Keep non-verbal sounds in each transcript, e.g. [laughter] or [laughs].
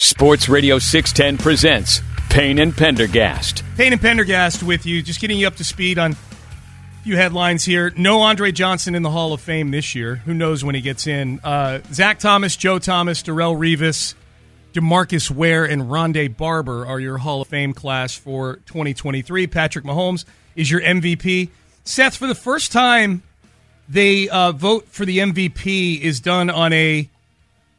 Sports Radio 610 presents Payne and Pendergast. Payne and Pendergast with you, just getting you up to speed on a few headlines here. No Andre Johnson in the Hall of Fame this year. Who knows when he gets in? Uh, Zach Thomas, Joe Thomas, Darrelle Revis, Demarcus Ware, and Rondé Barber are your Hall of Fame class for 2023. Patrick Mahomes is your MVP. Seth, for the first time, they uh, vote for the MVP is done on a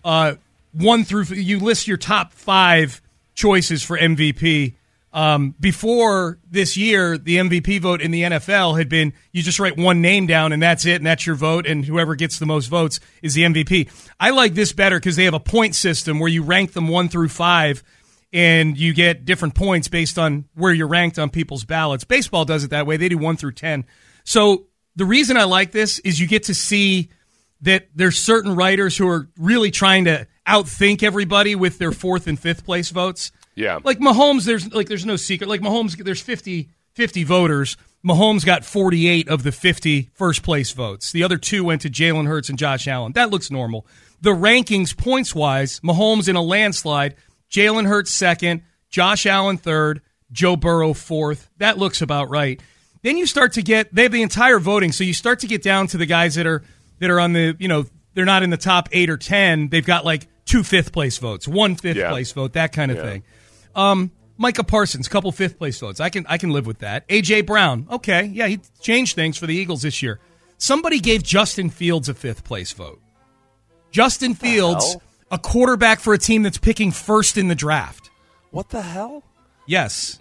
uh, one through. You list your top five choices for MVP. Um, before this year, the MVP vote in the NFL had been you just write one name down and that's it, and that's your vote, and whoever gets the most votes is the MVP. I like this better because they have a point system where you rank them one through five, and you get different points based on where you're ranked on people's ballots. Baseball does it that way; they do one through ten. So the reason I like this is you get to see that there's certain writers who are really trying to outthink everybody with their fourth and fifth place votes. Yeah. Like Mahomes, there's like there's no secret. Like Mahomes, there's 50, 50 voters. Mahomes got 48 of the 50 first place votes. The other two went to Jalen Hurts and Josh Allen. That looks normal. The rankings points wise, Mahomes in a landslide, Jalen Hurts second, Josh Allen third, Joe Burrow fourth. That looks about right. Then you start to get they have the entire voting, so you start to get down to the guys that are that are on the you know they're not in the top eight or ten. They've got like two fifth place votes, one fifth Yeah. place vote, that kind of Yeah. thing. Um, Micah Parsons, couple fifth place votes. I can I can live with that. AJ Brown, okay, yeah, he changed things for the Eagles this year. Somebody gave Justin Fields a fifth place vote. Justin Fields, a quarterback for a team that's picking first in the draft. What the hell? Yes,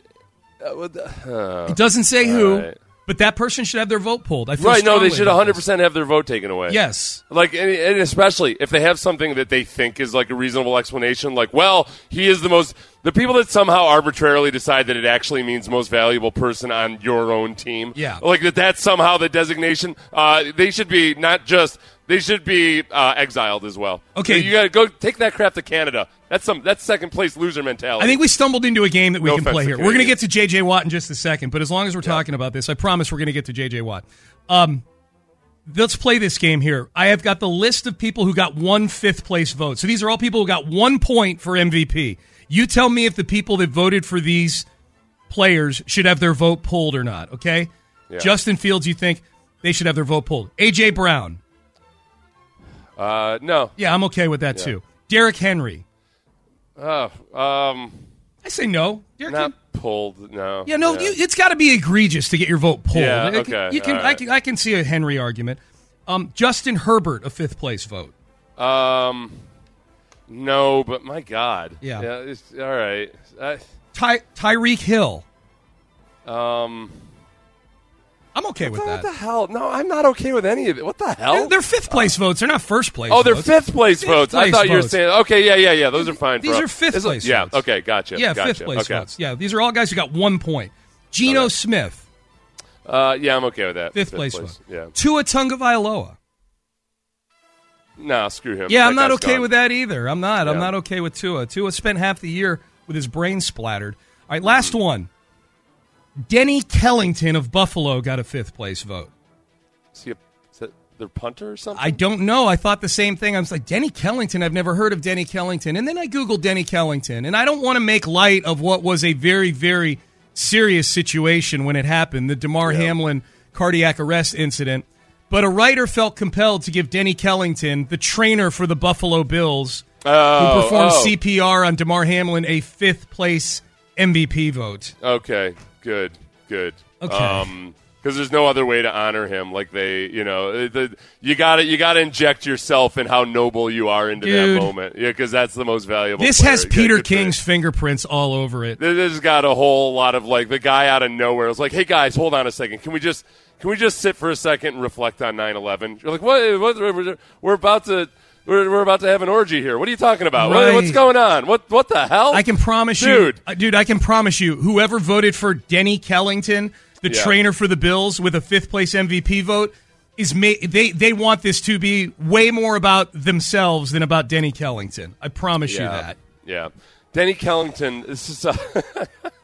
Uh, what the- it doesn't say who, right. But that person should have their vote pulled. I feel right? No, they should 100 percent have their vote taken away. Yes, Like, and, and especially if they have something that they think is like a reasonable explanation, like, well, he is the most. The people that somehow arbitrarily decide that it actually means most valuable person on your own team, Yeah. like that. That's somehow the designation. Uh, they should be not just. They should be uh, exiled as well. Okay. you got to go take that crap to Canada. That's some. That's second place loser mentality. I think we stumbled into a game that we No can play here. We're going to get to J.J. Watt in just a second, but as long as we're talking about this, I promise we're going to get to J.J. Watt. Um, let's play this game here. I have got the list of people who got one fifth place vote. So these are all people who got one point for MVP. You tell me if the people that voted for these players should have their vote pulled or not, okay? Yeah. Justin Fields, you think they should have their vote pulled. A.J. Brown. Uh, no. Yeah, I'm okay with that too. Derrick Henry. Oh, um, I say no. Derrick not Hen- pulled. No. Yeah, no, You, it's got to be egregious to get your vote pulled. Yeah, I can- okay, You can, all I can, I can see a Henry argument. Um, Justin Herbert, a fifth place vote. Um, no, but my God. Yeah. Yeah. It's, all right. I, Ty, Tyreek Hill. um. I'm okay with that. What the hell? No, I'm not okay with any of it. What the hell? They're, they're fifth place votes. They're not first place. oh, they're votes. fifth place Fifth votes. I place thought you were votes. saying. Okay, yeah, yeah, yeah. Those are fine. These for- are fifth Is it- place Yeah. votes. Okay. Gotcha. Yeah, gotcha. fifth place okay. votes. Yeah, these are all guys who got one point. Geno. Smith, Uh, yeah, I'm okay with that. fifth, place, vote. Yeah. Tua Tagovailoa. nah, screw him. Yeah, That I'm not guy's okay gone. with that either. I'm not. I'm Yeah. not okay with Tua. Tua spent half the year with his brain splattered. All right, last one. Denny Kellington of Buffalo got a fifth place vote. Is he a, is that their punter or something? I don't know. I thought the same thing. I was like, Denny Kellington. I've never heard of Denny Kellington. And then I Googled Denny Kellington. And I don't want to make light of what was a very, very serious situation when it happened the Damar Hamlin cardiac arrest incident. But a writer felt compelled to give Denny Kellington, the trainer for the Buffalo Bills, Oh, who performed oh. CPR on Damar Hamlin, a fifth place MVP vote. Okay, good, good. Okay. Um, because there's no other way to honor him. Like they, you know, uh, the, you got to you got to inject yourself in how noble you are into Dude. that moment. Yeah, because that's the most valuable. This player. has Peter good for you. King's fingerprints all over it. This has got a whole lot of like the guy out of nowhere was like, "Hey guys, hold on a second. Can we just can we just sit for a second and reflect on 9/11?" You're like, "What? what we're about to." We're, we're about to have an orgy here. What are you talking about? What- what's going on? What what the hell? I can promise Dude. you, uh, dude. I can promise you, whoever voted for Denny Kellington, the Yeah. trainer for the Bills, with a fifth place MVP vote, is ma- they they want this to be way more about themselves than about Denny Kellington. I promise you that. Yeah. Denny Kellington. This is. Uh, [laughs]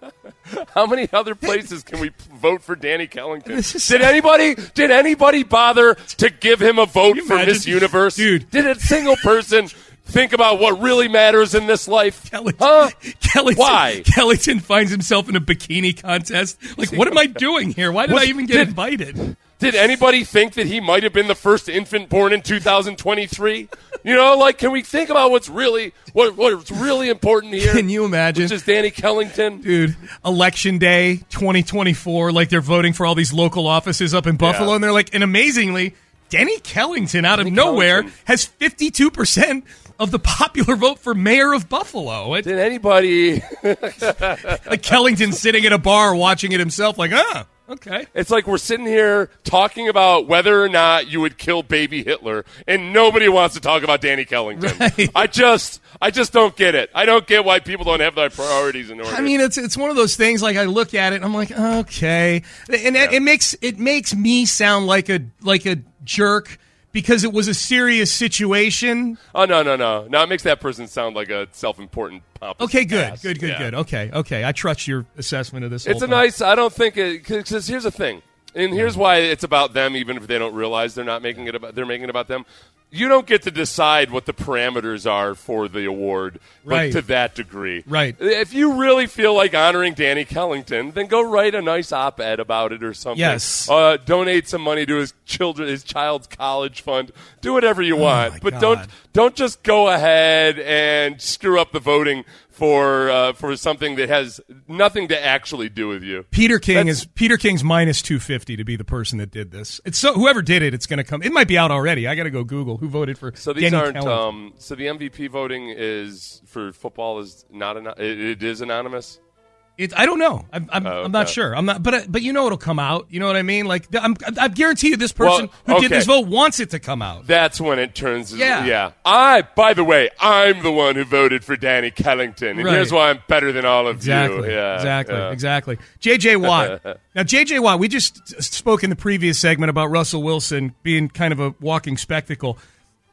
[laughs] how many other places can we vote for Danny Kellington? Did anybody? Did anybody bother to give him a vote for imagine? Miss Universe, Dude. Did a single person think about what really matters in this life? Kellington, Huh? Kellington, Why? Kellington finds himself in a bikini contest. Like, what am I [laughs] doing here? Why did I even get did- invited? Did anybody think that he might have been the first infant born in 2023? You know, like, can we think about what's really what what's really important here? Can you imagine? Which is Danny Kellington. Dude, election day 2024, like they're voting for all these local offices up in Buffalo, Yeah. and they're like, and amazingly, Denny Kellington out of nowhere Kellington. has 52% of the popular vote for mayor of Buffalo. It, Did anybody? [laughs] like Kellington sitting at a bar watching it himself, like, ah, okay. It's like we're sitting here talking about whether or not you would kill baby Hitler, and nobody wants to talk about Danny Kellington. [laughs] Right. I just, I just don't get it. I don't get why people don't have their priorities in order. I mean, it's it's one of those things. Like I look at it, and I'm like, okay, and it, it makes it makes me sound like a like a jerk because it was a serious situation. oh no, no, no, no! It makes that person sound like a self-important pompous. Okay, good, ass. good, good, Yeah. good. Okay, okay. I trust your assessment of this. It's whole a thing. nice. I don't think it because here's the thing, and here's why it's about them, even if they don't realize they're not making it about. They're making it about them. You don't get to decide what the parameters are for the award, Right. to that degree. Right. If you really feel like honoring Danny Kellington, then go write a nice op-ed about it or something. Yes. Uh, donate some money to his children, his child's college fund. Do whatever you want, Oh my but God. don't don't just go ahead and screw up the voting for uh, for something that has nothing to actually do with you. Peter King That's- is Peter King's minus two fifty to be the person that did this. It's so whoever did it, it's going to come. It might be out already. I got to go Google who voted for. So these Danny aren't. Um, so the MVP voting is for football is not an, it, it is anonymous. It, I don't know. I'm, I'm, Oh, I'm not sure. I'm not, but but you know it'll come out. You know what I mean? Like I'm, I guarantee you, this person Well, who did this vote wants it to come out. That's when it turns. Yeah. yeah. I, by the way, I'm the one who voted for Danny Kellington, and Right. here's why I'm better than all of Exactly. you. Yeah, exactly. yeah. Exactly. J.J. [laughs] Watt. now, J.J. Watt. We just spoke in the previous segment about Russell Wilson being kind of a walking spectacle.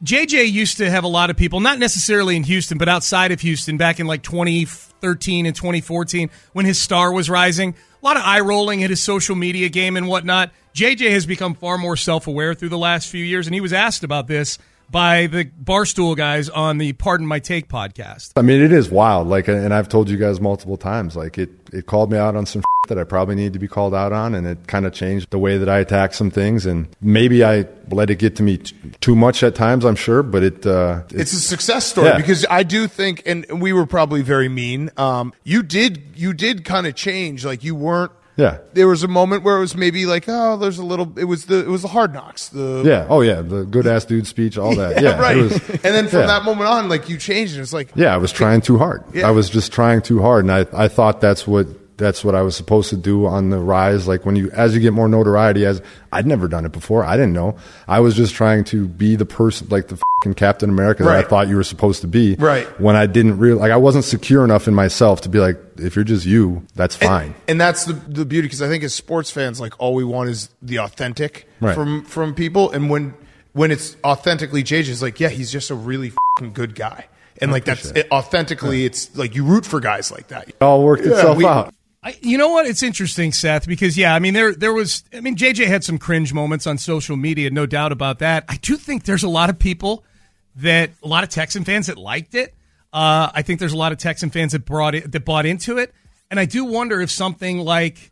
J.J. used to have a lot of people, not necessarily in Houston, but outside of Houston, back in like 2013 and 2014 when his star was rising. A lot of eye rolling at his social media game and whatnot. J.J. has become far more self aware through the last few years, and he was asked about this by the Barstool guys on the Pardon My Take podcast. I mean, it is wild. Like, and I've told you guys multiple times. Like, it it called me out on some [laughs] that I probably need to be called out on, and it kind of changed the way that I attack some things. And maybe I let it get to me t- too much at times. I'm sure, but it uh, it's a success story Yeah. because I do think, and we were probably very mean. Um, you did, you did kind of change. Like you weren't. Yeah. There was a moment where it was maybe like, oh, there's a little. It was the, it was the hard knocks. The yeah. Oh yeah, the good ass dude speech, all that. [laughs] Yeah, right. It was, [laughs] and then from yeah. that moment on, like you changed, and it's like, Yeah, I was trying too hard. Yeah. I was just trying too hard, and I, I thought that's what that's what I was supposed to do on the rise. Like when you as you get more notoriety, as I'd never done it before, I didn't know. I was just trying to be the person, like the fucking Captain America that I thought you were supposed to be. Right. When I didn't real like I wasn't secure enough in myself to be like, if you're just you, that's fine. And that's the the beauty because I think as sports fans, like all we want is the authentic Right. from from people. And when when it's authentically JJ, it's like, yeah, he's just a really fucking good guy. And like that's it, authentically, it's like you root for guys like that. It all worked itself we- out. I, you know what? It's interesting, Seth, because yeah, I mean there there was I mean JJ had some cringe moments on social media, no doubt about that. I do think there's a lot of people that a lot of Texan fans that liked it. Uh, I think there's a lot of Texan fans that brought it that bought into it, and I do wonder if something like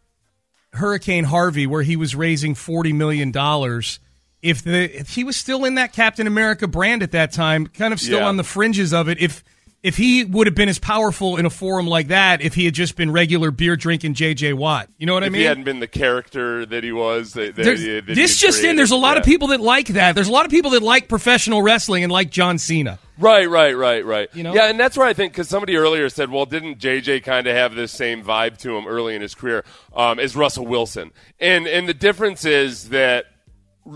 Hurricane Harvey, where he was raising forty million dollars, if the if he was still in that Captain America brand at that time, kind of still Yeah. on the fringes of it, if if he would have been as powerful in a forum like that, if he had just been regular beer drinking JJ Watt, you know what I if mean? he hadn't been the character that he was, that, that, that this just in, there's a lot of people that like that. There's a lot of people that like professional wrestling and like John Cena. Right, right, right, right. You know? Yeah, and that's where I think because somebody earlier said, "Well, didn't JJ kind of have this same vibe to him early in his career um, as Russell Wilson?" And and the difference is that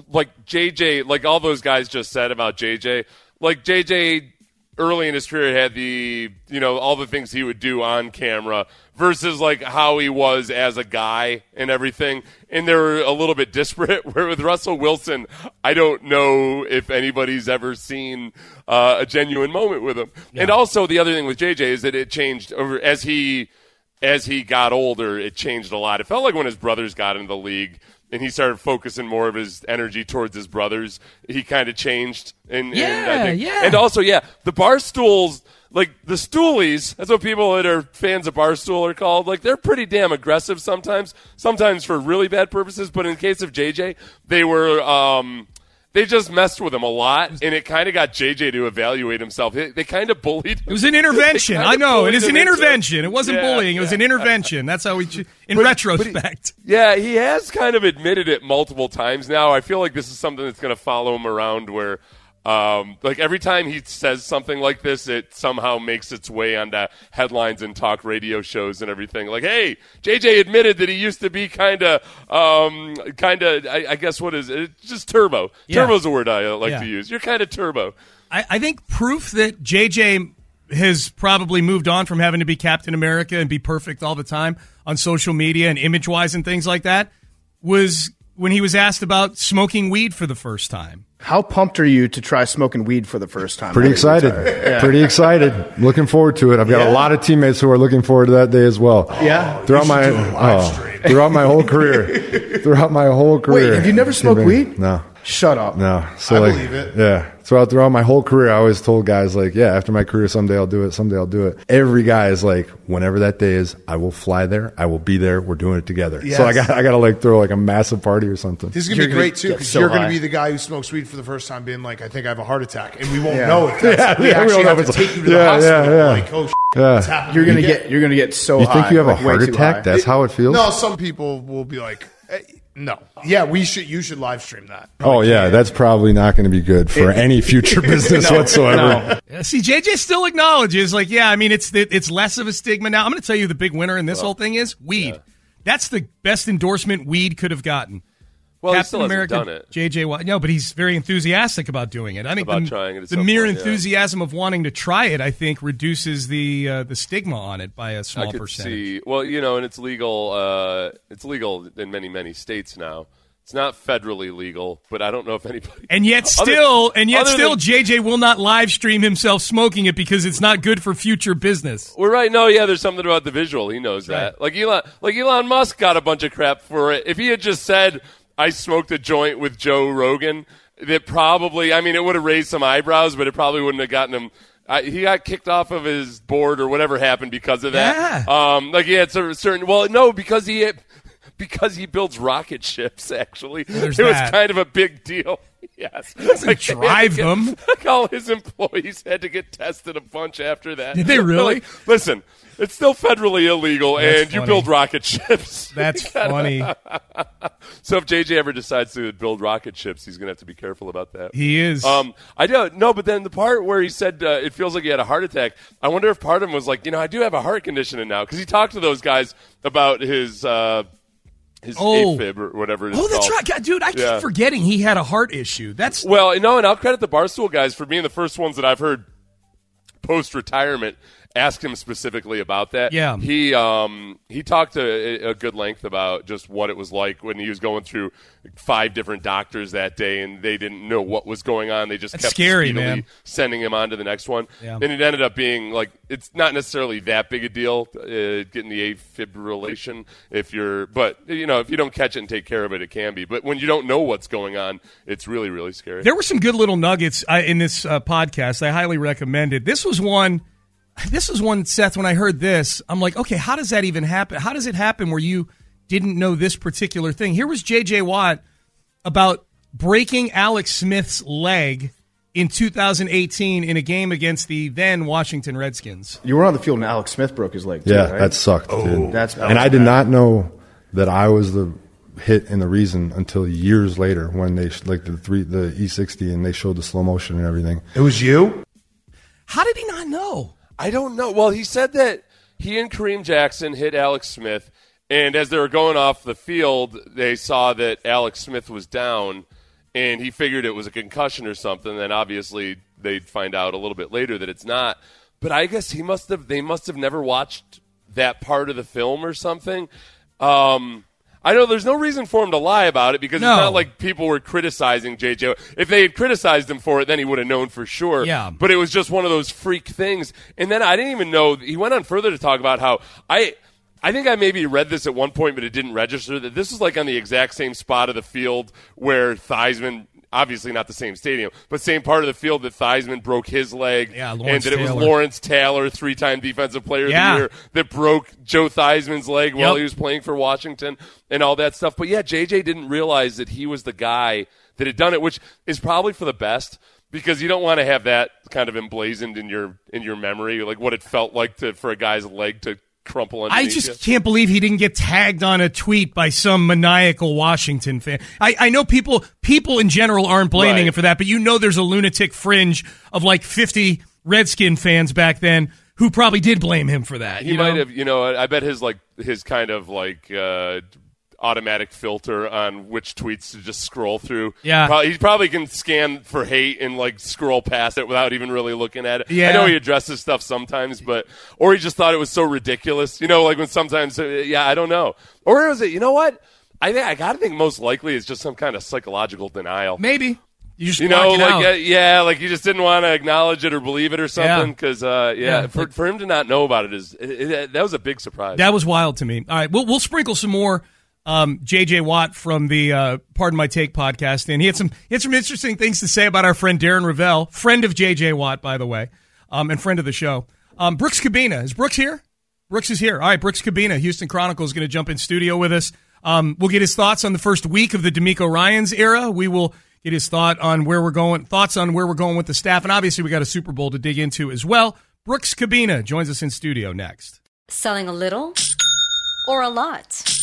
like JJ, like all those guys just said about JJ, like JJ early in his career had the you know all the things he would do on camera versus like how he was as a guy and everything. And they're a little bit [laughs] disparate where with russell wilson i don't know if anybody's ever seen uh, a genuine moment with him. And also the other thing with jj is that it changed over as he as he got older it changed a lot it felt like when his brothers got into the league and he started focusing more of his energy towards his brothers. He kind of changed, and and, Yeah, I think, yeah. and also yeah, the bar stools, like the stoolies. That's what people that are fans of barstool are called. Like they're pretty damn aggressive sometimes. Sometimes for really bad purposes, but in the case of JJ, they were. um they just messed with him a lot, and it kind of got JJ to evaluate himself. They, they kind of bullied. It was an [laughs] intervention. I know it bullied an him into- intervention. It wasn't Yeah, bullying. It was an intervention. That's how we, in But- retrospect. Yeah, he has kind of admitted it multiple times now. I feel like this is something that's going to follow him around where, um, like every time he says something like this, it somehow makes its way onto headlines and talk radio shows and everything. Like, hey, JJ admitted that he used to be kind of, um, kind of, I, I guess what is it? It's just turbo. Yeah. Turbo's a word I like Yeah. to use. You're kind of turbo. I, I think proof that JJ has probably moved on from having to be Captain America and be perfect all the time on social media and image wise and things like that was when he was asked about smoking weed for the first time. How pumped are you to try smoking weed for the first time? Pretty How do you excited. [laughs] Yeah. Pretty excited. Looking forward to it. I've got Yeah. a lot of teammates who are looking forward to that day as well. Yeah. Throughout my should do a live oh, throughout my whole career. [laughs] throughout my whole career. Wait, have you never smoked weed? No. Shut up. No. So I like, believe it. Yeah. So throughout my whole career, I always told guys like, yeah, after my career, someday I'll do it. Someday I'll do it. Every guy is like, whenever that day is, I will fly there. I will be there. We're doing it together. So I got, I got to like throw like a massive party or something. This is gonna You're be gonna great too because so you're gonna be the guy who smokes weed for the first time, being like, "I think I have a heart attack," and we won't Yeah. know if that's, Yeah, [laughs] we yeah, we actually don't have to it's- take you to the yeah, hospital. yeah, yeah. Like, oh, Yeah. it's happening. You're gonna again. get you're gonna get so You high. think you have a like, way heart attack? high. That's how it feels? No, some people will be like, "No, yeah, we should. You should live stream that." Oh yeah, that's probably not going to be good for any future [laughs] business [laughs] whatsoever. No. See, JJ still acknowledges, like, yeah, I mean, it's it's less of a stigma now. I'm going to tell you the big winner in this whole thing is weed. That's the best endorsement weed could have gotten. Well, he Captain America, done it. JJ Watt. No, but he's very enthusiastic about doing it. I think About the, the mere point, yeah. enthusiasm of wanting to try it, I think, reduces the uh, the stigma on it by a small I could percentage. see. Well, you know, and it's legal. Uh, it's legal in many, many states now. It's not federally legal, but I don't know if anybody. And yet, [laughs] Other- still, and yet, still, than- JJ will not live stream himself smoking it because it's not good for future business. We're right. No, yeah, there's something about the visual. He knows that. Like Elon, like Elon Musk got a bunch of crap for it. If he had just said, "I smoked a joint with Joe Rogan," that probably, I mean, it would have raised some eyebrows, but it probably wouldn't have gotten him. I, he got kicked off of his board or whatever happened because of that. Yeah. Um, like he had cer- certain. Well, no, because he had, because he builds rocket ships. Actually, it was kind of a big deal. [laughs] Yes, doesn't Like, drive get- them. [laughs] Like all his employees had to get tested a bunch after that. Did they really? Like, listen, it's still federally illegal, That's and you build rocket [laughs] ships. That's funny. so if JJ ever decides to build rocket ships, he's going to have to be careful about that. He is. Um, I don't know, but then the part where he said uh, it feels like he had a heart attack. I wonder if part of him was like, you know, I do have a heart condition now because he talked to those guys about his uh, his Oh. AFib or whatever it is oh, that's called. right, God, dude. I keep forgetting he had a heart issue. That's Well, no, and I'll credit the Barstool guys for being the first ones that I've heard post retirement asked him specifically about that. Yeah. he um, he talked a, a good length about just what it was like when he was going through five different doctors that day, and they didn't know what was going on. They just That's kept scary, man. sending him on to the next one. Yeah. And it ended up being like it's not necessarily that big a deal uh, getting the afibrillation if you're, but you know if you don't catch it and take care of it, it can be. But when you don't know what's going on, it's really really scary. There were some good little nuggets uh, in this uh, podcast. I highly recommend it. This was one. This is one, Seth. When I heard this, I'm like, okay, how does that even happen? How does it happen where you didn't know this particular thing? Here was J.J. Watt about breaking Alex Smith's leg in 2018 in a game against the then Washington Redskins. You were on the field and Alex Smith broke his leg. Too, Yeah, right? that sucked. Oh, dude. That's and I did not know that I was the hit and the reason until years later when they like the three the E60 and they showed the slow motion and everything. It was you. How did he not know? I don't know. Well, he said that he and Kareem Jackson hit Alex Smith, and as they were going off the field, they saw that Alex Smith was down, and he figured it was a concussion or something. Then obviously they'd find out a little bit later that it's not. But I guess he must have. They must have never watched that part of the film or something. Um, I know there's no reason for him to lie about it because No. it's not like people were criticizing JJ. If they had criticized him for it, then he would have known for sure. Yeah. But it was just one of those freak things. And then I didn't even know. He went on further to talk about how I. I think I maybe read this at one point, but it didn't register that this was like on the exact same spot of the field where Theismann, obviously not the same stadium, but same part of the field that Theismann broke his leg, Yeah, and that it was Taylor. Lawrence Taylor, three-time Defensive Player Yeah. of the Year, that broke Joe Theismann's leg while he was playing for Washington, and all that stuff. But yeah, JJ didn't realize that he was the guy that had done it, which is probably for the best because you don't want to have that kind of emblazoned in your in your memory, like what it felt like to for a guy's leg to crumple I just you. can't believe he didn't get tagged on a tweet by some maniacal Washington fan. I, I know people people in general aren't blaming Right. him for that, but you know there's a lunatic fringe of like 50 Redskin fans back then who probably did blame him for that. He you might know? have, you know, I bet his like his kind of like uh, automatic filter on which tweets to just scroll through. Yeah. Probably, he probably can scan for hate and like scroll past it without even really looking at it. Yeah. I know he addresses stuff sometimes, but or he just thought it was so ridiculous. You know, like when sometimes, uh, yeah, I don't know. Or is it? You know what? I think I gotta think most likely it's just some kind of psychological denial. Maybe. You just You know, like uh, yeah, like you just didn't want to acknowledge it or believe it or something. Yeah. Because uh, yeah, Yeah, for, for him to not know about it is it, it, that was a big surprise. That was wild to me. All right, we'll, we'll sprinkle some more um, J.J. Watt from the uh, Pardon My Take podcast, and he had some he had some interesting things to say about our friend Darren Ravel, friend of J.J. Watt, by the way, um, and friend of the show. Um, Brooks Kubena is Brooks here? Brooks is here. All right, Brooks Kubena, Houston Chronicle is going to jump in studio with us. Um, we'll get his thoughts on the first week of the DeMeco Ryans era. We will get his thought on where we're going, thoughts on where we're going with the staff, and obviously we got a Super Bowl to dig into as well. Brooks Kubena joins us in studio next. Selling a little or a lot?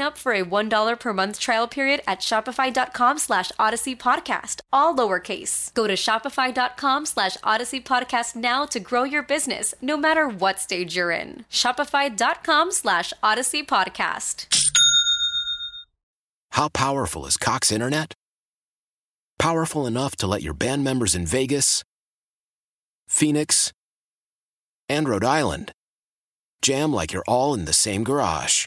up for a $1 per month trial period at shopify.com slash odyssey podcast, all lowercase. Go to shopify.com slash odyssey podcast now to grow your business, no matter what stage you're in. Shopify.com slash odyssey podcast. How powerful is Cox Internet? Powerful enough to let your band members in Vegas, Phoenix, and Rhode Island jam like you're all in the same garage.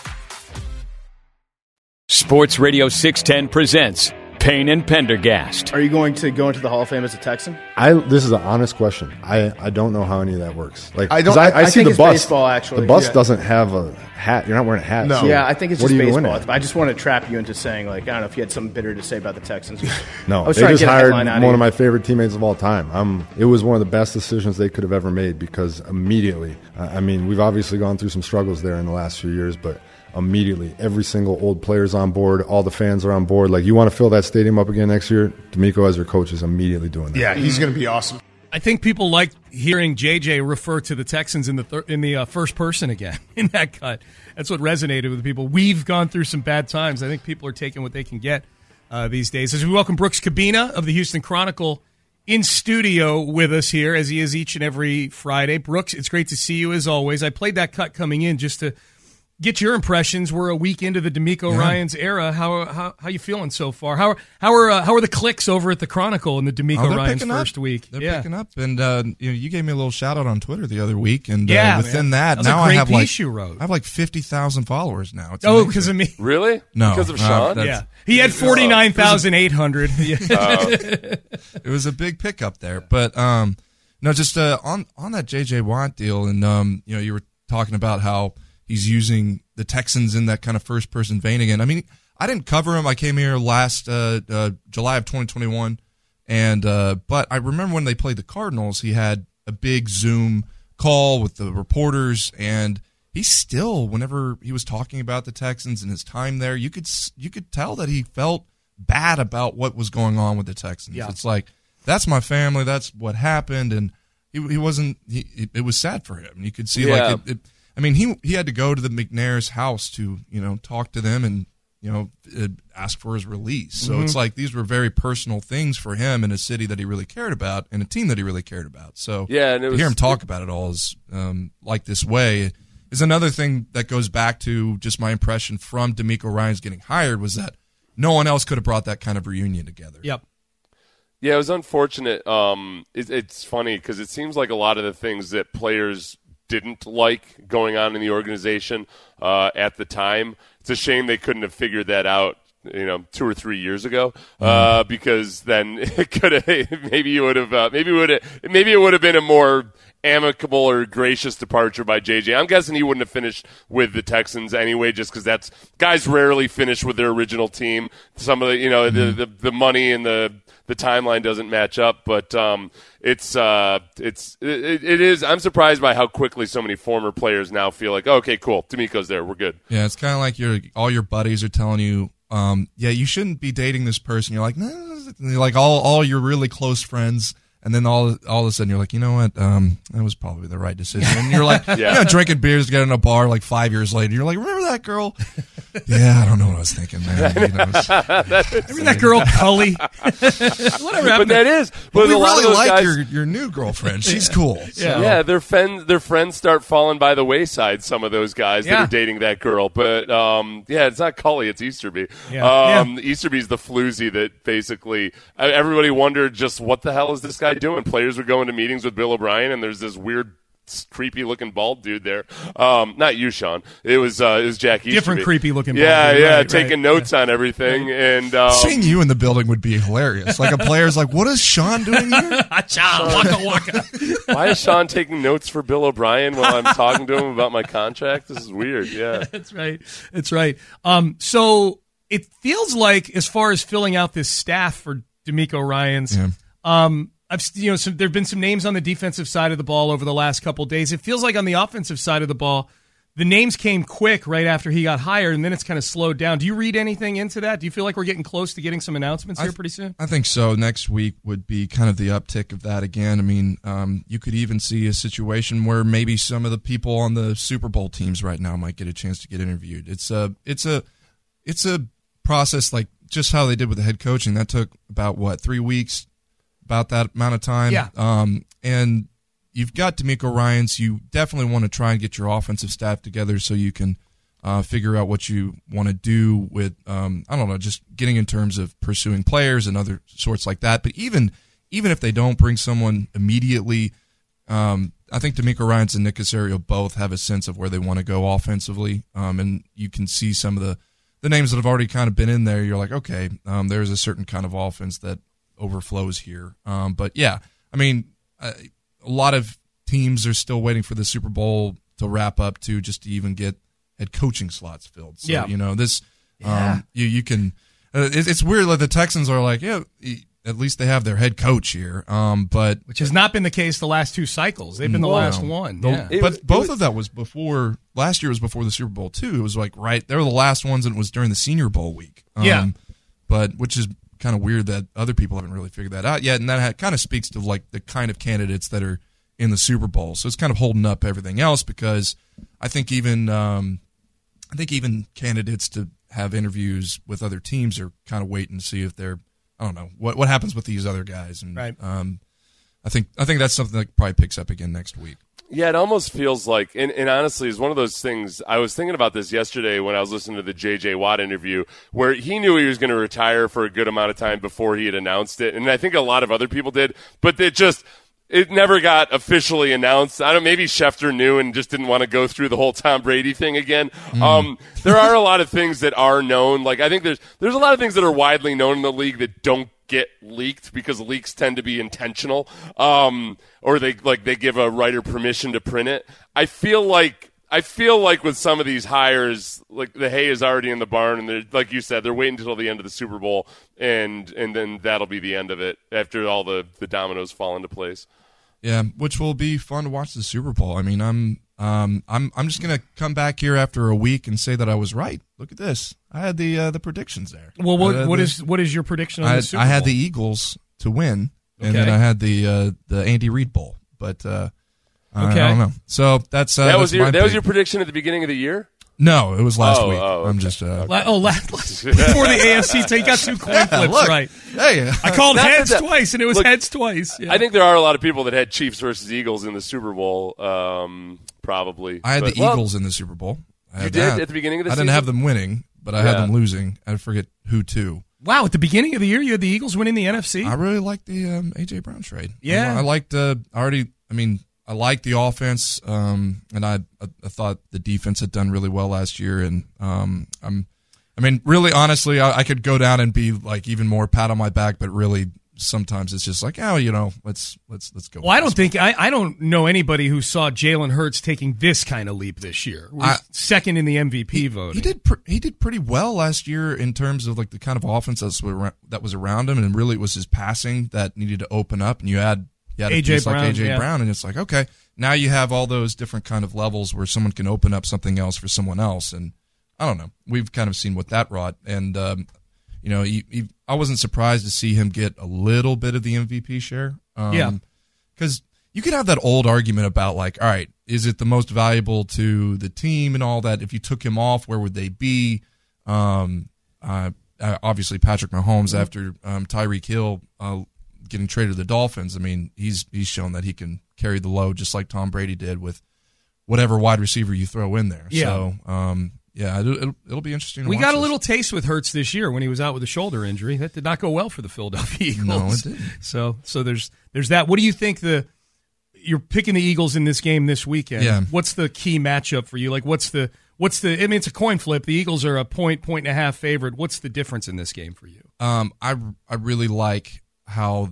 Sports Radio 610 presents Payne and Pendergast. Are you going to go into the Hall of Fame as a Texan? I this is an honest question. I, I don't know how any of that works. Like I don't- I, I- I I see the it's bus. baseball, actually. the bus Yeah. doesn't have a hat. You're not wearing a hat. No. so yeah, I think it's what just are baseball. at? I just want to trap you into saying like I don't know if you had something bitter to say about the Texans. [laughs] No, I was they just to get a hired one of of my favorite teammates of all time. Um, it was one of the best decisions they could have ever made because immediately, I mean, we've obviously gone through some struggles there in the last few years, but immediately, every single old player's on board, all the fans are on board. Like, you want to fill that stadium up again next year? DeMeco as your coach is immediately doing that. Yeah, he's going to be awesome. I think people like hearing JJ refer to the Texans in the thir- in the uh, first person again [laughs] in that cut. That's what resonated with people. We've gone through some bad times. I think people are taking what they can get uh, these days. As we welcome Brooks Kubena of the Houston Chronicle in studio with us here, as he is each and every Friday. Brooks, it's great to see you as always. I played that cut coming in just to get your impressions. We're a week into the DeMeco Yeah. Ryans era. How how how you feeling so far? How are how are uh, how are the clicks over at the Chronicle in the DeMeco Oh, Ryans picking up. first week? They're yeah. picking up, and uh, you know, you gave me a little shout out on Twitter the other week, and Yeah, uh, within man. that, That now I have like piece you wrote. I have like fifty thousand followers now. It's Oh, because of me. Really? No, Because of uh, Sean? that's- Yeah, he had forty nine thousand eight hundred. [laughs] it was a big pickup there, but um, no, just uh, on on that JJ Watt deal, and um, you know, you were talking about how he's using the Texans in that kind of first person vein again. I mean, I didn't cover him. I came here last uh, uh, July of 2021, and uh, but I remember when they played the Cardinals, he had a big Zoom call with the reporters, and he still, whenever he was talking about the Texans and his time there, you could you could tell that he felt bad about what was going on with the Texans. Yeah. It's like that's my family, that's what happened, and he, he wasn't. He, it, was sad for him. You could see Yeah. like it, it. I mean, he he had to go to the McNair's house to you know talk to them and you know uh, ask for his release. So Mm-hmm. it's like these were very personal things for him in a city that he really cared about and a team that he really cared about. So Yeah, and it to hear him talk about it all is um, like this way is another thing that goes back to just my impression from DeMeco Ryans getting hired was that no one else could have brought that kind of reunion together. Yep. Yeah, it was unfortunate. Um, it, it's funny because it seems like a lot of the things that players didn't like going on in the organization uh, at the time. It's a shame they couldn't have figured that out. You know, two or three years ago, uh, because then [laughs] it could have maybe you would have uh, maybe would have maybe it would have been a more amicable or gracious departure by JJ. I'm guessing he wouldn't have finished with the Texans anyway, just because that's guys rarely finish with their original team. Some of the you know the, the the money and the the timeline doesn't match up, but um, it's uh, it's it, it is. I'm surprised by how quickly so many former players now feel like, okay, cool, DeMeco's there, we're good. Yeah, it's kind of like your all your buddies are telling you, um, yeah, you shouldn't be dating this person. You're like, no, you're like all all your really close friends, and then all all of a sudden you're like, you know what, um, that was probably the right decision. And you're like, [laughs] Yeah. you know, drinking beers together in a bar like five years later. You're like, remember that girl? [laughs] yeah, I don't know what I was thinking, man. You know, it's- Remember that girl Culley? [laughs] Whatever But happened? that is, but but we a lot really of like guys, your your new girlfriend. She's cool. Yeah. So- Yeah, their friends, their friends start falling by the wayside. Some of those guys that are dating that girl, but um, yeah, it's not Culley, it's Easterby. Yeah. Um, Easterby's the floozy that basically everybody wondered just what the hell is this guy doing. Players would go into meetings with Bill O'Brien, and there's this weird creepy looking bald dude there. Um, not you, Sean. It was uh, it was Jack Easterby. Different creepy looking bald Yeah, dude. yeah, Right, taking right. notes on everything and um, Seeing you in the building would be hilarious. Like a player's like, "What is Sean doing here?" [laughs] waka waka. [laughs] Why is Sean taking notes for Bill O'Brien while I'm talking to him about my contract? This is weird. Yeah. [laughs] That's right. That's right. Um, so it feels like, as far as filling out this staff for DeMeco Ryans, Yeah. um, I've you know some, there've been some names on the defensive side of the ball over the last couple days. It feels like on the offensive side of the ball, the names came quick right after he got hired, and then it's kind of slowed down. Do you read anything into that? Do you feel like we're getting close to getting some announcements here th- pretty soon? I think so. Next week would be kind of the uptick of that again. I mean, um, you could even see a situation where maybe some of the people on the Super Bowl teams right now might get a chance to get interviewed. It's a, it's a, it's a process like just how they did with the head coaching. That took about what three weeks, about that amount of time. Yeah. Um, and you've got DeMeco Ryans. You definitely want to try and get your offensive staff together so you can uh, figure out what you want to do with, um, I don't know, just getting in terms of pursuing players and other sorts like that. But even even if they don't bring someone immediately, um, I think DeMeco Ryans and Nick Caserio both have a sense of where they want to go offensively, um, and you can see some of the the names that have already kind of been in there. You're like, okay, um, there's a certain kind of offense that overflows here. Um, but yeah, I mean, uh, a lot of teams are still waiting for the Super Bowl to wrap up to just to even get head coaching slots filled. So, Yeah. you know, this, Yeah. um, you, you can, uh, it, it's weird that the Texans are like, yeah, e- at least they have their head coach here. Um, but Which has not been the case the last two cycles. They've been the last one. the- Yeah. But was- both was- of that was before last year was before the Super Bowl too. It was like right they were the last ones, and it was during the Senior Bowl week. Um, Yeah. but which is kind of weird that other people haven't really figured that out yet, and that kind of speaks to like the kind of candidates that are in the Super Bowl. So it's kind of holding up everything else because I think even um, I think even candidates to have interviews with other teams are kind of waiting to see if they're I don't know what what happens with these other guys, and Right. um, I think I think that's something that probably picks up again next week. Yeah, it almost feels like, and, and honestly, it's one of those things. I was thinking about this yesterday when I was listening to the J.J. Watt interview, where he knew he was going to retire for a good amount of time before he had announced it, and I think a lot of other people did, but it just it never got officially announced. I don't. Maybe Schefter knew and just didn't want to go through the whole Tom Brady thing again. Um, there are a lot of things that are known. Like I think there's there's a lot of things that are widely known in the league that don't get leaked because leaks tend to be intentional, um, or they like they give a writer permission to print it. I feel like I feel like with some of these hires, like the hay is already in the barn, and they're like you said, they're waiting until the end of the Super Bowl, and and then that'll be the end of it after all the the dominoes fall into place. Yeah, which will be fun to watch the Super Bowl. I mean, I'm um I'm I'm just gonna come back here after a week and say that I was right. Look at this. I had the uh, the predictions there. well, what, had what the- is what is your prediction on I, the Super I had the Eagles to win, and then I had the uh, the Andy Reid Bowl, but uh, I- Okay. I don't know. So that's uh, that that's was your my that was your prediction at the beginning of the year. No. It was last Oh, week. oh, I'm okay. just uh, La- oh, last, [laughs] before the AFC, take out two coin [laughs] flips, look. right? hey. I called Not heads that- twice, and it was look, heads twice. Yeah. I think there are a lot of people that had Chiefs versus Eagles in the Super Bowl. Um, probably. I had But- the well, Eagles in the Super Bowl. I You did that. at the beginning of the season? I didn't have them winning, but I had them losing. I forget who to. wow, at the beginning of the year, you had the Eagles winning the NFC. I really liked the um, AJ Brown trade. Yeah. I, I liked. Uh, I already. I mean, I liked the offense, um, and I, I I thought the defense had done really well last year. And um, I'm. I mean, really, honestly, I, I could go down and be like even more pat on my back, but really, sometimes it's just like, oh, you know, let's let's let's go. well, I don't think I, I don't know anybody who saw Jalen Hurts taking this kind of leap this year. I- second in the MVP voting. He did. Pr- he did pretty well last year in terms of like the kind of offense that's wa- that was around him, and really it was his passing that needed to open up. And you had you had a A.J. piece like Brown, AJ yeah. Brown, and it's like okay, now you have all those different kind of levels where someone can open up something else for someone else, and I don't know. We've kind of seen what that wrought, and um, you know, he, he, I wasn't surprised to see him get a little bit of the MVP share. Um, Yeah. because you could have that old argument about like, all right, is it the most valuable to the team and all that? If you took him off, where would they be? Um, uh, uh, obviously Patrick Mahomes after um, Tyreek Hill uh, getting traded to the Dolphins. I mean, he's he's shown that he can carry the load just like Tom Brady did with whatever wide receiver you throw in there. Yeah. So, um, yeah, it'll, it'll, be interesting. To we got a this. little taste with Hurts this year when he was out with a shoulder injury. That did not go well for the Philadelphia Eagles. [laughs] No, it didn't. So so there's there's that. What do you think the you're picking the Eagles in this game this weekend. Yeah. What's the key matchup for you? Like, what's the what's the? I mean, it's a coin flip. The Eagles are a point, point and a half favorite. What's the difference in this game for you? Um, I I really like how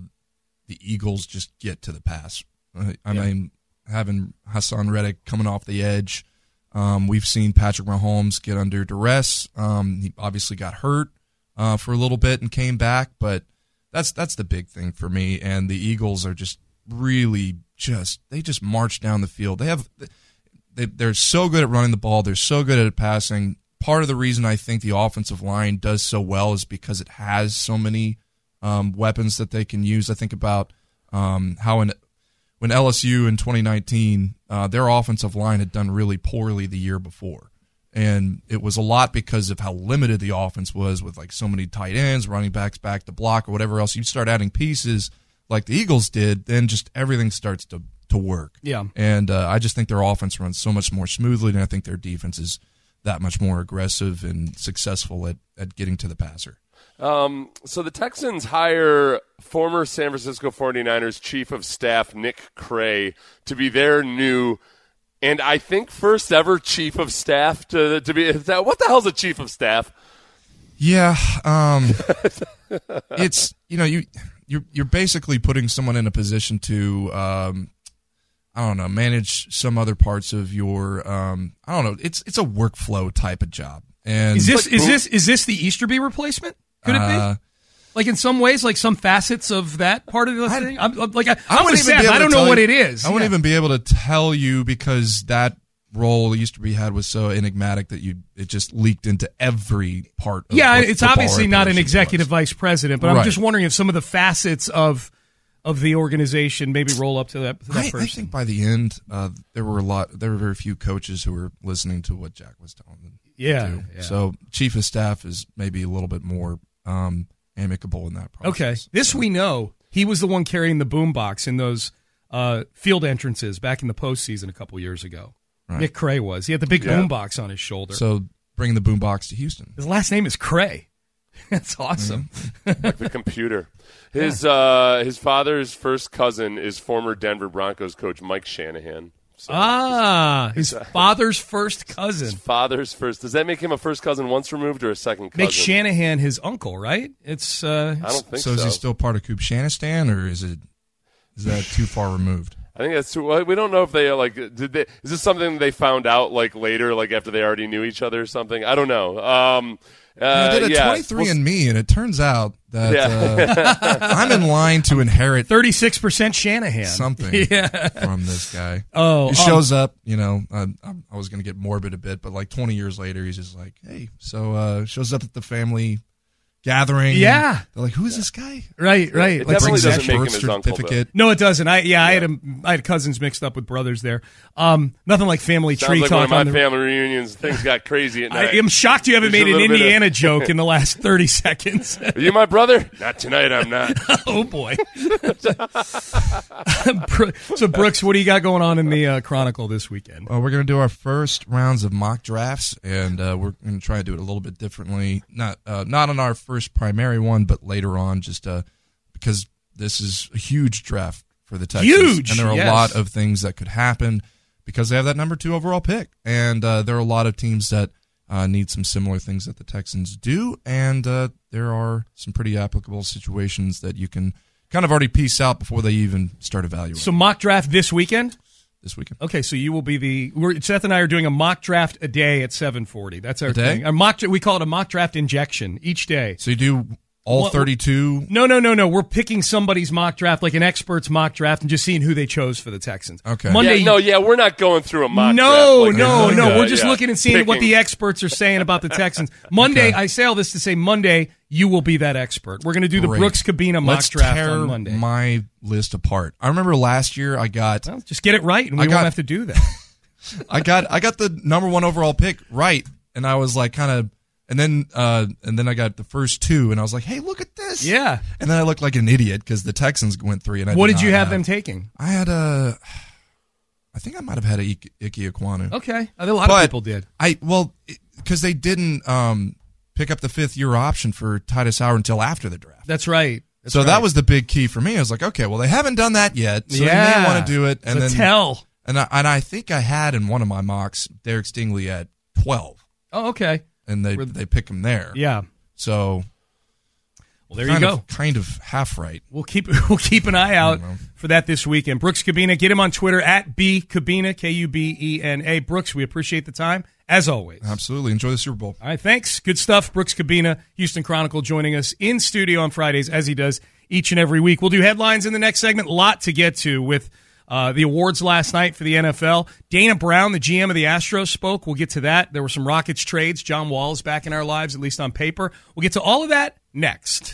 the Eagles just get to the pass. I, I Yeah. mean, having Haason Reddick coming off the edge, um, we've seen Patrick Mahomes get under duress. Um, he obviously got hurt uh, for a little bit and came back, but that's that's the big thing for me. And the Eagles are just really just they just march down the field. They have they, they're so good at running the ball. They're so good at passing. Part of the reason I think the offensive line does so well is because it has so many um, weapons that they can use. I think about um, how in when LSU in 2019, uh, their offensive line had done really poorly the year before. And it was a lot because of how limited the offense was with like so many tight ends, running backs back to block or whatever else. You start adding pieces like the Eagles did, then just everything starts to, to work. Yeah. And uh, I just think their offense runs so much more smoothly, and I think their defense is that much more aggressive and successful at, at getting to the passer. Um, so the Texans hire former San Francisco 49ers chief of staff Nick Cray to be their new and I think first ever chief of staff to to be that what the hell's a chief of staff? Yeah, um, [laughs] it's you know you you're you're basically putting someone in a position to um, I don't know manage some other parts of your um, I don't know it's it's a workflow type of job and Is this is this is this the Easterby replacement? Could it Uh, be? Like in some ways, like some facets of that part of the thing. I'm, I'm- like I, I'm wouldn't even Seth. I don't know tell what you- it is. I wouldn't even be able to tell you because that role used to be had was so enigmatic that you it just leaked into every part. Of Yeah, it's obviously not an executive vice president, but I'm just wondering if some of the facets of of the organization maybe roll up to that, to that I, I think by the end, uh, there were a lot. There were very few coaches who were listening to what Jack was telling them. Yeah, yeah. So chief of staff is maybe a little bit more um, amicable in that process. Okay, this we know. He was the one carrying the boombox in those uh, field entrances back in the postseason a couple years ago. Right. Nick Cray was. He had the big Yeah. boombox on his shoulder. So bring the boombox to Houston. his last name is Cray. [laughs] That's awesome. like the computer. [laughs] His uh, his father's first cousin is former Denver Broncos coach Mike Shanahan. So ah, his [laughs] father's first cousin. His father's first. Does that make him a first cousin once removed or a second cousin? Make Shanahan his uncle, right? It's. Uh, I don't think so. so. Is he still part of Kubshanistan, or is it is that too far removed? I think that's true. Well, We don't know if they uh, like did they. Is this something they found out like later, like after they already knew each other or something? I don't know. Um, uh, I did a yeah. 23 Well, and me, and it turns out that Yeah. uh, I'm in line to inherit 36% Shanahan. something [laughs] Yeah. from this guy. Oh, he shows up. You know, I, I was going to get morbid a bit, but like 20 years later, he's just like, "Hey," so uh, shows up at the family gathering. Yeah. they're like, "Who is this guy?" Right, right. It Like, definitely brings doesn't his make him birth his uncle, though. No, it doesn't. I yeah, I had a, I had cousins mixed up with brothers there. Um, nothing like family Sounds tree like one talk of my on the. family reunions. Things got crazy at night. I am shocked you haven't There's made an little bit of- Indiana [laughs] joke in the last thirty seconds. Are you my brother? Not tonight. I'm not. [laughs] oh boy. So Brooks, what do you got going on in the uh, Chronicle this weekend? Well, we're going to do our first rounds of mock drafts, and uh, we're going to try to do it a little bit differently. Not uh, not on our first primary one, but later on, just uh, because this is a huge draft for the Texans, Huge, and there are yes. a lot of things that could happen because they have that number two overall pick, and uh, there are a lot of teams that uh, need some similar things that the Texans do, and uh, there are some pretty applicable situations that you can kind of already piece out before they even start evaluating So mock draft this weekend. This weekend. Okay, so you will be the. We're, Seth and I are doing a mock draft a day at seven forty. That's our A day? thing. A mock. We call it a mock draft injection each day. So you do all Well, 32 No, no, no, no. We're picking somebody's mock draft, like an expert's mock draft, and just seeing who they chose for the Texans. Okay. Monday. Yeah, no, yeah, we're not going through a mock no, draft. like no, this, no. like, uh, We're just yeah, looking and seeing what the experts are saying about the Texans. [laughs] Monday, Okay. I say all this to say Monday, you will be that expert. We're going to do the Brooks Kubena mock Let's draft tear on Monday. my list apart. I remember last year I got Well, just get it right, and we I got- won't have to do that. [laughs] I got I got the number one overall pick right, and I was like kind of, and then uh and then I got the first two, and I was like, hey, look at this, yeah. And then I looked like an idiot because the Texans went three, and I What did not you have them taking? I had a, I think I might have had a Ike, Ike Ekwonu. Okay, a lot of people did. I well because they didn't um pick up the fifth year option for Tytus Howard until after the draft. That's right. so that was the big key for me. I was like, okay, well, they haven't done that yet, so Yeah. they may want to do it. And a then tell. And I, and I think I had in one of my mocks Derek Stingley at twelve, Oh, okay. And they they pick him there. Yeah. So, well, there you go. of- kind of half right. We'll keep [laughs] we'll keep an eye out for that this weekend. Brooks Kubena, get him on Twitter at B Kubena, K U B E N A. Brooks, we appreciate the time as always. Absolutely, enjoy the Super Bowl. All right, thanks. Good stuff. Brooks Kubena, Houston Chronicle, joining us in studio on Fridays as he does each and every week. We'll do headlines in the next segment. Lot to get to with uh, the awards last night for the NFL. Dana Brown, the GM of the Astros, spoke. We'll get to that. There were some Rockets trades. John Wall is back in our lives, at least on paper. We'll get to all of that next.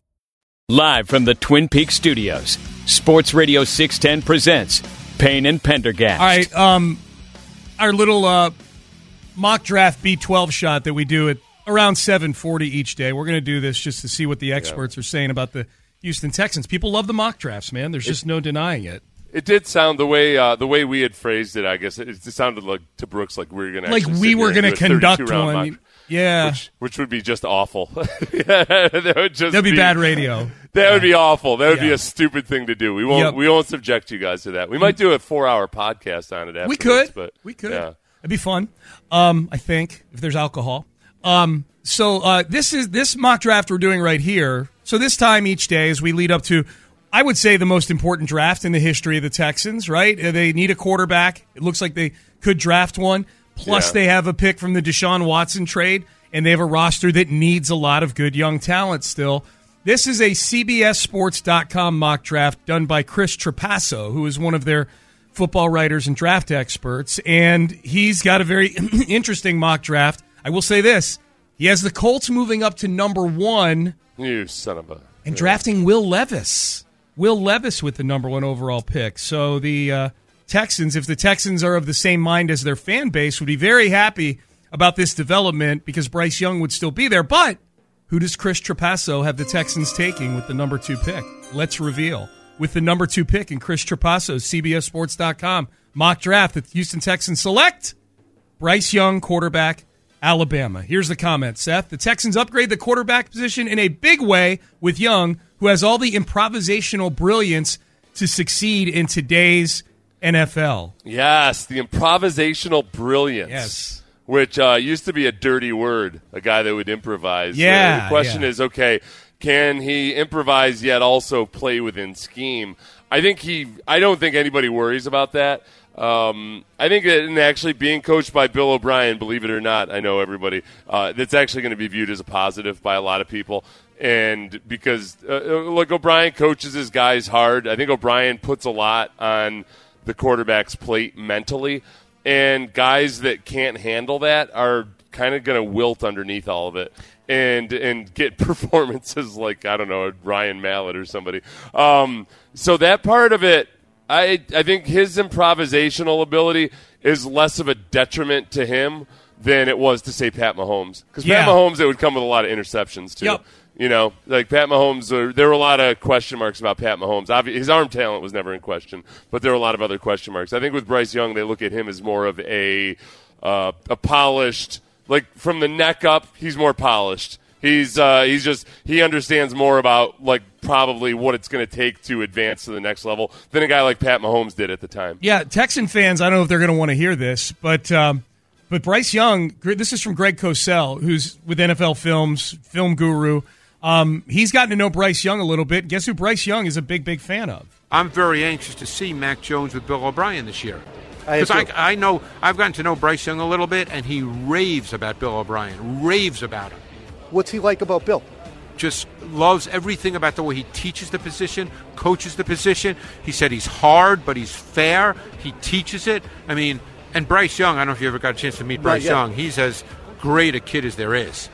Live from the Twin Peaks studios, Sports Radio 610 presents Payne and Pendergast. All right, um, our little uh, mock draft B12 shot that we do at around 7:40 each day. We're going to do this just to see what the experts are saying about the Houston Texans. People love the mock drafts, man. There's just no denying it. It did sound the way uh, the way we had phrased it. I guess it, it sounded like to Brooks like we were going to Like we were going gonna conduct one. Yeah. which, which would be just awful. [laughs] that would just That'd be bad radio. That would be awful. That would be a stupid thing to do. We won't. Yep. We won't subject you guys to that. We might do a four-hour podcast on it. Afterwards, We could. but we could. Yeah. It'd be fun. Um, I think if there's alcohol. Um, so uh, this is this mock draft we're doing right here. So this time each day, as we lead up to, I would say the most important draft in the history of the Texans. Right? Uh, They need a quarterback. It looks like they could draft one. Plus, Yeah. they have a pick from the Deshaun Watson trade, and they have a roster that needs a lot of good young talent still. This is a CBSSports.com mock draft done by Chris Trapasso, who is one of their football writers and draft experts. And he's got a very [clears throat] interesting mock draft. I will say this he has the Colts moving up to number one You son of a. and drafting Will Levis. Will Levis with the number one overall pick. So the uh, Texans, if the Texans are of the same mind as their fan base, would be very happy about this development because Bryce Young would still be there. But who does Chris Trapasso have the Texans taking with the number two pick? Let's reveal. With the number two pick and Chris Trapasso's CBSSports.com mock draft, the Houston Texans select Bryce Young, quarterback, Alabama. Here's the comment, Seth. The Texans upgrade the quarterback position in a big way with Young, who has all the improvisational brilliance to succeed in today's NFL. Yes, the improvisational brilliance. Yes. Which uh, used to be a dirty word, a guy that would improvise. Uh, Yeah, the question yeah. is okay, can he improvise yet also play within scheme? I think he, I don't think anybody worries about that. Um, I think that in actually being coached by Bill O'Brien, believe it or not, I know everybody, uh, that's actually going to be viewed as a positive by a lot of people. And because, uh, look, O'Brien coaches his guys hard. I think O'Brien puts a lot on the quarterback's plate mentally. And guys that can't handle that are kind of going to wilt underneath all of it and and get [laughs] performances like I don't know Ryan Mallett or somebody. Um, so that part of it, I I think his improvisational ability is less of a detriment to him than it was to say Pat Mahomes because Yeah. Pat Mahomes it would come with a lot of interceptions too. Yep. You know, like Pat Mahomes, uh, there were a lot of question marks about Pat Mahomes. His arm talent was never in question, but there were a lot of other question marks. I think with Bryce Young, they look at him as more of a uh, a polished, like from the neck up, he's more polished. He's uh, he's just he understands more about like probably what it's going to take to advance to the next level than a guy like Pat Mahomes did at the time. Yeah, Texan fans, I don't know if they're going to want to hear this, but um, but Bryce Young, this is from Greg Cosell, who's with NFL Films, film guru. Um, he's gotten to know Bryce Young a little bit. Guess who Bryce Young is a big, big fan of? I'm very anxious to see Mac Jones with Bill O'Brien this year. I Because I, too. I know I've gotten to know Bryce Young a little bit, and he raves about Bill O'Brien, raves about him. What's he like about Bill? Just loves everything about the way he teaches the position, coaches the position. He said he's hard, but he's fair. He teaches it. I mean, and Bryce Young, I don't know if you ever got a chance to meet Bryce. Young. He's as great a kid as there is.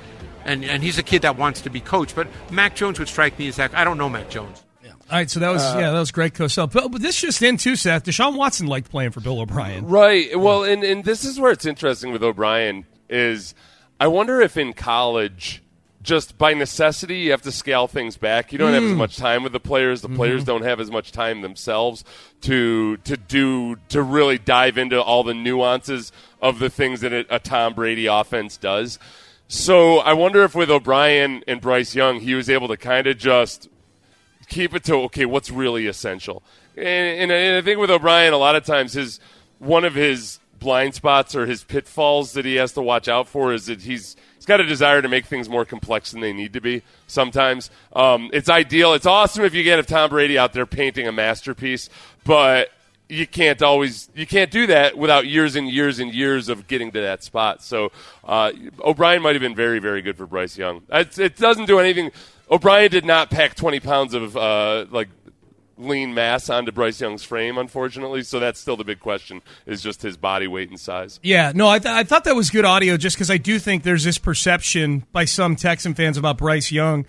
And, and he's a kid that wants to be coached. But Mac Jones would strike me as that. I don't know Mac Jones. All right, so that was Uh, yeah, that was Greg Cosell. But, but this just in too, Seth. Deshaun Watson liked playing for Bill O'Brien. Right. Well, and, and this is where it's interesting with O'Brien is I wonder if in college, just by necessity, you have to scale things back. You don't have as Mm. much time with the players. The players Mhm. don't have as much time themselves to to do to really dive into all the nuances of the things that a, a Tom Brady offense does. So I wonder if with O'Brien and Bryce Young, he was able to kind of just keep it to okay, what's really essential. And, and, and I think with O'Brien, a lot of times his one of his blind spots or his pitfalls that he has to watch out for is that he's he's got a desire to make things more complex than they need to be. Sometimes um, it's ideal. It's awesome if you get a Tom Brady out there painting a masterpiece, but you can't always you can't do that without years and years and years of getting to that spot. So uh, O'Brien might have been very very good for Bryce Young. It, it doesn't do anything. O'Brien did not pack twenty pounds of uh, like lean mass onto Bryce Young's frame, unfortunately. So that's still the big question: is just his body weight and size. Yeah, no, I, th- I thought that was good audio just because I do think there's this perception by some Texan fans about Bryce Young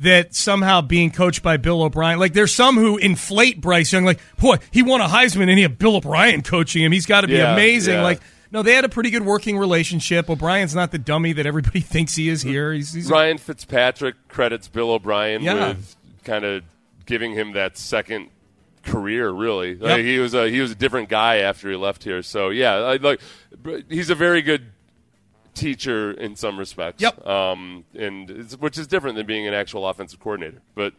that somehow being coached by Bill O'Brien, like there's some who inflate Bryce Young, like, boy, he won a Heisman and he had Bill O'Brien coaching him. He's got to be Yeah, amazing. yeah. Like, no, they had a pretty good working relationship. O'Brien's not the dummy that everybody [laughs] thinks he is here. He's, he's Ryan Fitzpatrick credits Bill O'Brien Yeah. with kind of giving him that second career. Really, Like, he was a he was a different guy after he left here. So yeah, like he's a very good teacher in some respects. Yep. Um, and it's, which is different than being an actual offensive coordinator, but.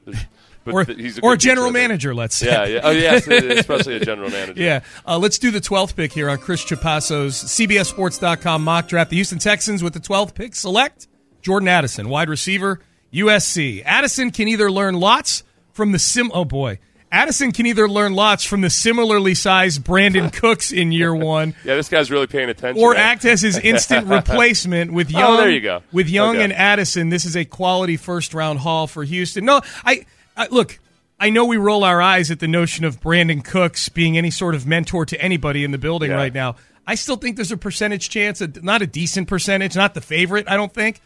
But or, th- a or a good teacher, general manager, let's say. Yeah, yeah. Oh, yes, especially a general manager. [laughs] Yeah. Uh, let's do the 12th pick here on Chris Trapasso's CBSSports.com mock draft. The Houston Texans with the 12th pick select Jordan Addison, wide receiver, USC. Addison can either learn lots from the sim. Oh, boy. Addison can either learn lots from the similarly sized Brandon [laughs] Cooks in year one. Yeah, this guy's really paying attention. Or man. act as his instant [laughs] replacement with Young. Oh, there you go. With Young Okay. and Addison, this is a quality first round haul for Houston. No, I, I look. I know we roll our eyes at the notion of Brandin Cooks being any sort of mentor to anybody in the building Yeah. right now. I still think there's a percentage chance, not a decent percentage, not the favorite. I don't think,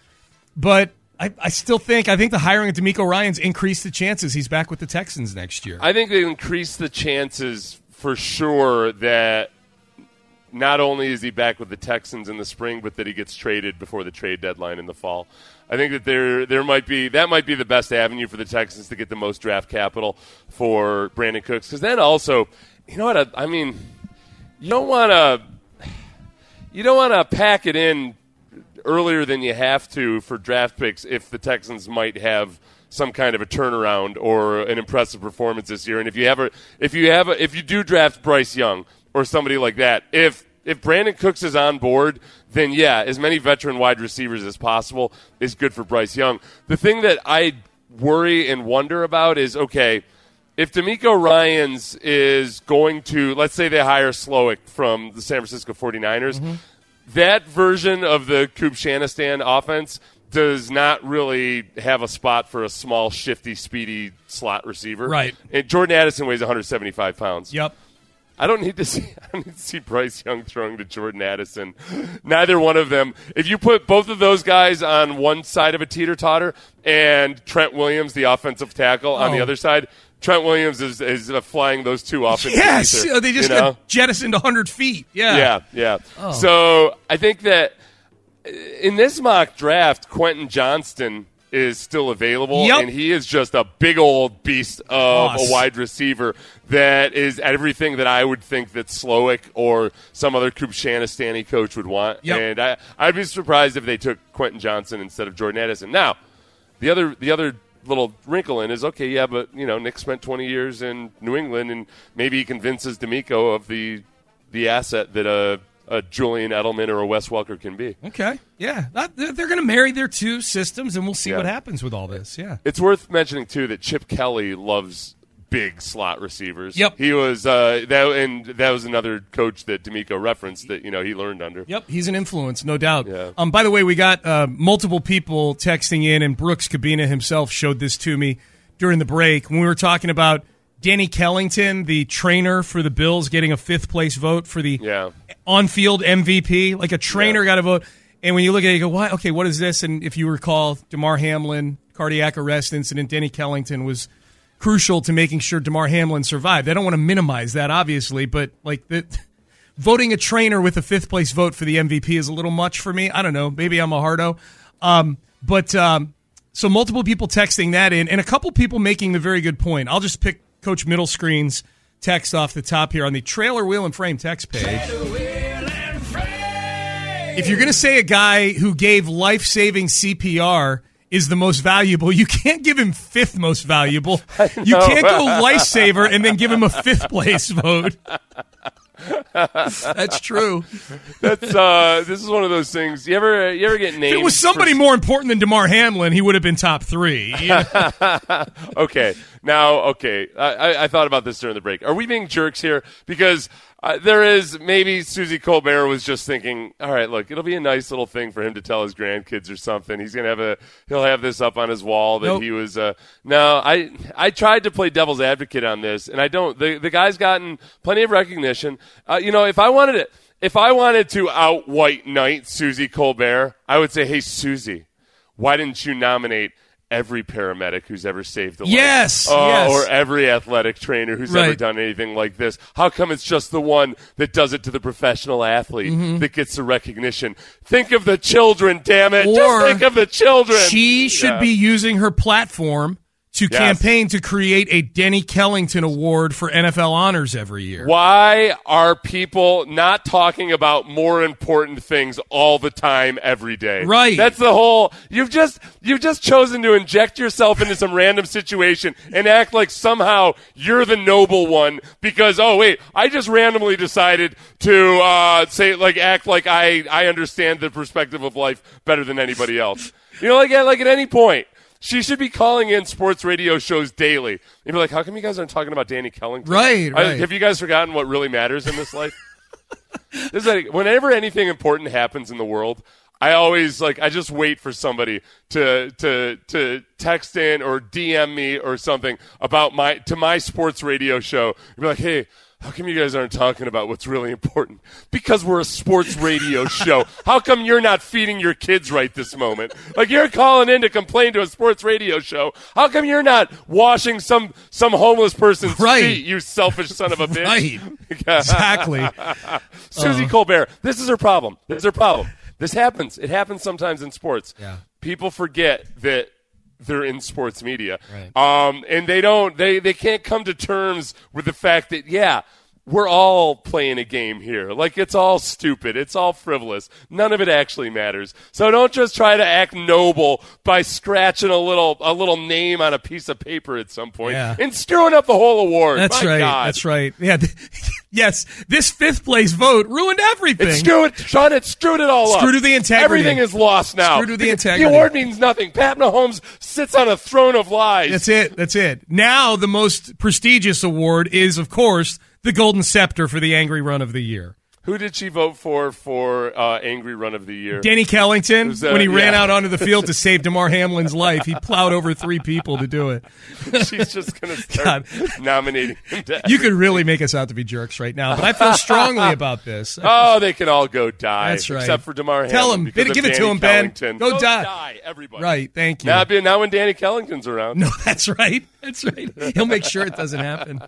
but I, I still think I think the hiring of DeMeco Ryans increased the chances he's back with the Texans next year. I think they increased the chances for sure that not only is he back with the Texans in the spring, but that he gets traded before the trade deadline in the fall. I think that there there might be that might be the best avenue for the Texans to get the most draft capital for Brandin Cooks. Because then also, you know what? I, I mean, you don't want to you don't want to pack it in earlier than you have to for draft picks if the Texans might have some kind of a turnaround or an impressive performance this year. And if you have a, if you have a, if you do draft Bryce Young or somebody like that, if if Brandin Cooks is on board, then yeah, as many veteran wide receivers as possible is good for Bryce Young. The thing that I worry and wonder about is okay, if DeMeco Ryans is going to, let's say they hire Slowik from the San Francisco 49ers, that version of the Kubshanistan offense does not really have a spot for a small, shifty, speedy slot receiver. Right. And Jordan Addison weighs 175 pounds. Yep. I don't need to see. [laughs] I don't need to see Bryce Young throwing to Jordan Addison. Neither one of them. If you put both of those guys on one side of a teeter totter and Trent Williams, the offensive tackle, on the Oh. other side, Trent Williams is is uh, flying those two off. into yes, ether, they just you know? got jettisoned 100 feet. Yeah. Yeah, yeah. Oh. So I think that in this mock draft, Quentin Johnston is still available, Yep. and he is just a big old beast of Boss. a wide receiver that is everything that I would think that Slowik or some other Kubshanistani coach would want. Yep. And I, I'd be surprised if they took Quentin Johnston instead of Jordan Addison. Now, the other the other little wrinkle in is okay, yeah, but you know Nick spent 20 years in New England, and maybe he convinces DeMeco of the the asset that a, a Julian Edelman or a Wes Welker can be. Okay. Yeah. They're going to marry their two systems, and we'll see Yeah. what happens with all this. Yeah. It's worth mentioning too that Chip Kelly loves big slot receivers. Yep. he was uh, that, and that was another coach that DeMeco referenced that you know he learned under. Yep, he's an influence, no doubt. Um, by the way, we got uh, multiple people texting in, and Brooks Kubena himself showed this to me during the break when we were talking about Danny Kellington, the trainer for the Bills, getting a fifth place vote for the Yeah. on field MVP. Like a trainer got a vote. And when you look at it, you go, "Why? Okay, what is this?" And if you recall, Damar Hamlin cardiac arrest incident, Danny Kellington was crucial to making sure Damar Hamlin survived. I don't want to minimize that, obviously, but like the [laughs] voting a trainer with a fifth place vote for the MVP is a little much for me. I don't know. Maybe I'm a hardo. Um, but um, so multiple people texting that in, and a couple people making the very good point. I'll just pick Coach Middle Screen's text off the top here on the trailer wheel and frame text page. If you're going to say a guy who gave life saving CPR is the most valuable, you can't give him fifth most valuable. [laughs] You can't go lifesaver and then give him a fifth place vote. That's true. That's uh, this is one of those things. You ever you ever get named? If it was somebody more important than Damar Hamlin, he would have been top three. you know? [laughs] okay, now okay. I, I, I thought about this during the break. Are we being jerks here? Because uh, there is maybe Suzy Kolber was just thinking, all right, look, it'll be a nice little thing for him to tell his grandkids or something. He's gonna have a he'll have this up on his wall that Nope. he was. Uh, no, I I tried to play devil's advocate on this, and I don't. The the guy's gotten plenty of recognition. Uh, you know, if I wanted it. If I wanted to out white knight Suzy Kolber, I would say, "Hey Susie, why didn't you nominate every paramedic who's ever saved a life? Yes, Uh, yes. or every athletic trainer who's ever done anything like this. How come it's just the one that does it to the professional athlete Mhm. that gets the recognition? Think of the children, damn it! Or just think of the children. She should Yeah. be using her platform to Yes. campaign to create a Denny Kellington Award for NFL honors every year. Why are people not talking about more important things all the time every day? Right. That's the whole you've just you've just chosen to inject yourself into some random situation and act like somehow you're the noble one because oh wait, I just randomly decided to uh, say like act like I I understand the perspective of life better than anybody else. You know like at like at any point she should be calling in sports radio shows daily. You'd be like, how come you guys aren't talking about Danny Kellington? Right, I- right. have you guys forgotten what really matters in this life? [laughs] this is like, whenever anything important happens in the world, I always like I just wait for somebody to to to text in or DM me or something about my to my sports radio show. You'd be like, hey. How come you guys aren't talking about what's really important? Because we're a sports radio [laughs] show. How come you're not feeding your kids right this moment? Like you're calling in to complain to a sports radio show. How come you're not washing some some homeless person's Right. feet? You selfish son of a bitch. Right. [laughs] Exactly. [laughs] Susie Uh. Colbert. This is her problem. This is her problem. This happens. It happens sometimes in sports. Yeah. People forget that they're in sports media. Right. Um, and they don't they, they can't come to terms with the fact that, yeah, we're all playing a game here. Like it's all stupid. It's all frivolous. None of it actually matters. So don't just try to act noble by scratching a little a little name on a piece of paper at some point Yeah. and screwing up the whole award. That's My right. God. That's right. Yeah. [laughs] yes. This fifth place vote ruined everything. It screwed, Sean, it screwed it all up. Screwed the integrity. Everything is lost now. Screwed the The integrity. The award means nothing. Pat Mahomes sits on a throne of lies. That's it. That's it. Now the most prestigious award is, of course, the Golden Scepter for the Angry Run of the Year. Who did she vote for for uh, Angry Run of the Year? Danny Kellington, uh, when he ran out onto the field to [laughs] save Damar Hamlin's life, he plowed over three people to do it. [laughs] She's just going [laughs] to start nominating him to You could really make us out to be jerks right now, but I feel strongly about this. Oh, they can all go die. That's right. Except for Damar Tell Hamlin him. because Give it to him, Ben. Kellington. Go die. everybody. Right. Thank you. Now, now when Danny Kellington's around. No, that's right. That's right. He'll make sure it doesn't happen.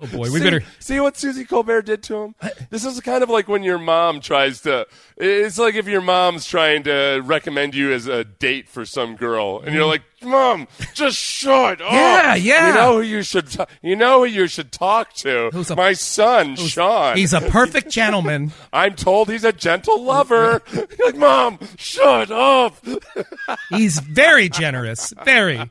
Oh boy, we see, better. see what Suzy Kolber did to him. This is the kind kind of like when your mom tries to. It's like if your mom's trying to recommend you as a date for some girl, and you're mm. like, "Mom, just shut [laughs] up." Yeah, yeah. You know who you should. T- you know who you should talk to. Who's a- My son, Sean. He's a perfect [laughs] gentleman. I'm told he's a gentle lover. [laughs] Like, Mom, shut up. He's very generous. Very.